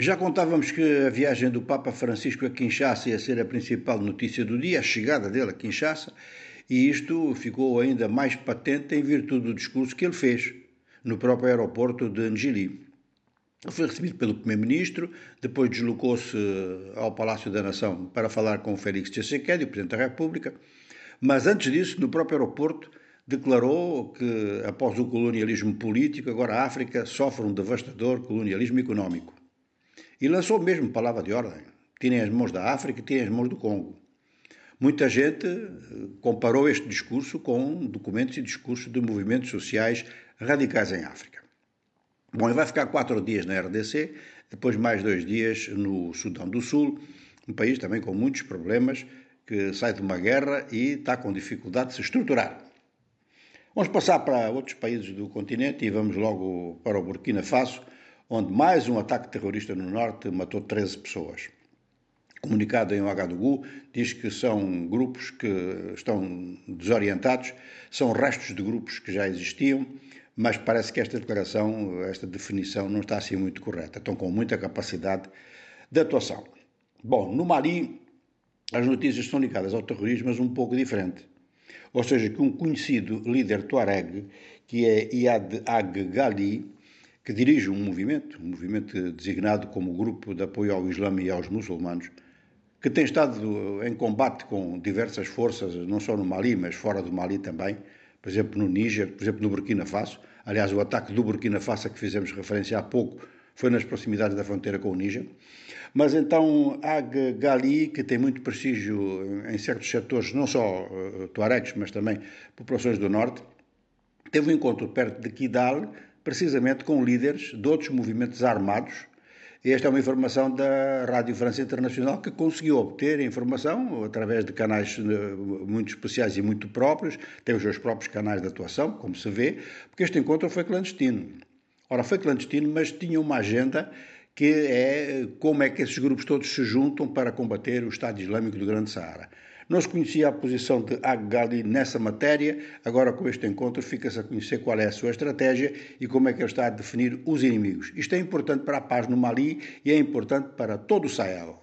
Já contávamos que a viagem do Papa Francisco a Kinshasa ia ser a principal notícia do dia, a chegada dele a Kinshasa, e isto ficou ainda mais patente em virtude do discurso que ele fez no próprio aeroporto de. Ele foi recebido pelo Primeiro-Ministro, depois deslocou-se ao Palácio da Nação para falar com Félix Tshisekedi, o Presidente da República, mas antes disso, no próprio aeroporto, declarou que após o colonialismo político, agora a África sofre um devastador colonialismo económico. E lançou mesmo palavra de ordem. Tirem as mãos da África, tirem as mãos do Congo. Muita gente eh, comparou este discurso com documentos e discursos de movimentos sociais radicais em África. Bom, ele vai ficar quatro dias na RDC, depois mais dois dias no Sudão do Sul, um país também com muitos problemas, que sai de uma guerra e está com dificuldade de se estruturar. Vamos passar para outros países do continente e vamos logo para o Burkina Faso, onde mais um ataque terrorista no norte matou 13 pessoas. Comunicado em Ouagadougou diz que são grupos que estão desorientados, são restos de grupos que já existiam, mas parece que esta declaração, esta definição não está assim muito correta. Estão com muita capacidade de atuação. Bom, no Mali as notícias estão ligadas ao terrorismo, mas um pouco diferente. Ou seja, que um conhecido líder tuareg, que é Iad Ag Ghali, que dirige um movimento, um movimento designado como Grupo de Apoio ao Islã e aos Muçulmanos, que tem estado em combate com diversas forças, não só no Mali, mas fora do Mali também, por exemplo, no Níger, por exemplo, no Burkina Faso. Aliás, o ataque do Burkina Faso a que fizemos referência há pouco foi nas proximidades da fronteira com o Níger. Mas então Ag Gali, que tem muito prestígio em certos setores, não só uh, tuaregs, mas também populações do norte, teve um encontro perto de Kidal, precisamente com líderes de outros movimentos armados. Esta é uma informação da Rádio França Internacional que conseguiu obter informação através de canais eh, muito especiais e muito próprios, tem os seus próprios canais de atuação, como se vê, porque este encontro foi clandestino. Ora, foi clandestino, mas tinha uma agenda que é como é que esses grupos todos se juntam para combater o Estado Islâmico do Grande Saara. Não se conhecia a posição de Ag-Ghali nessa matéria, agora com este encontro fica-se a conhecer qual é a sua estratégia e como é que ele está a definir os inimigos. Isto é importante para a paz no Mali e é importante para todo o Sahel.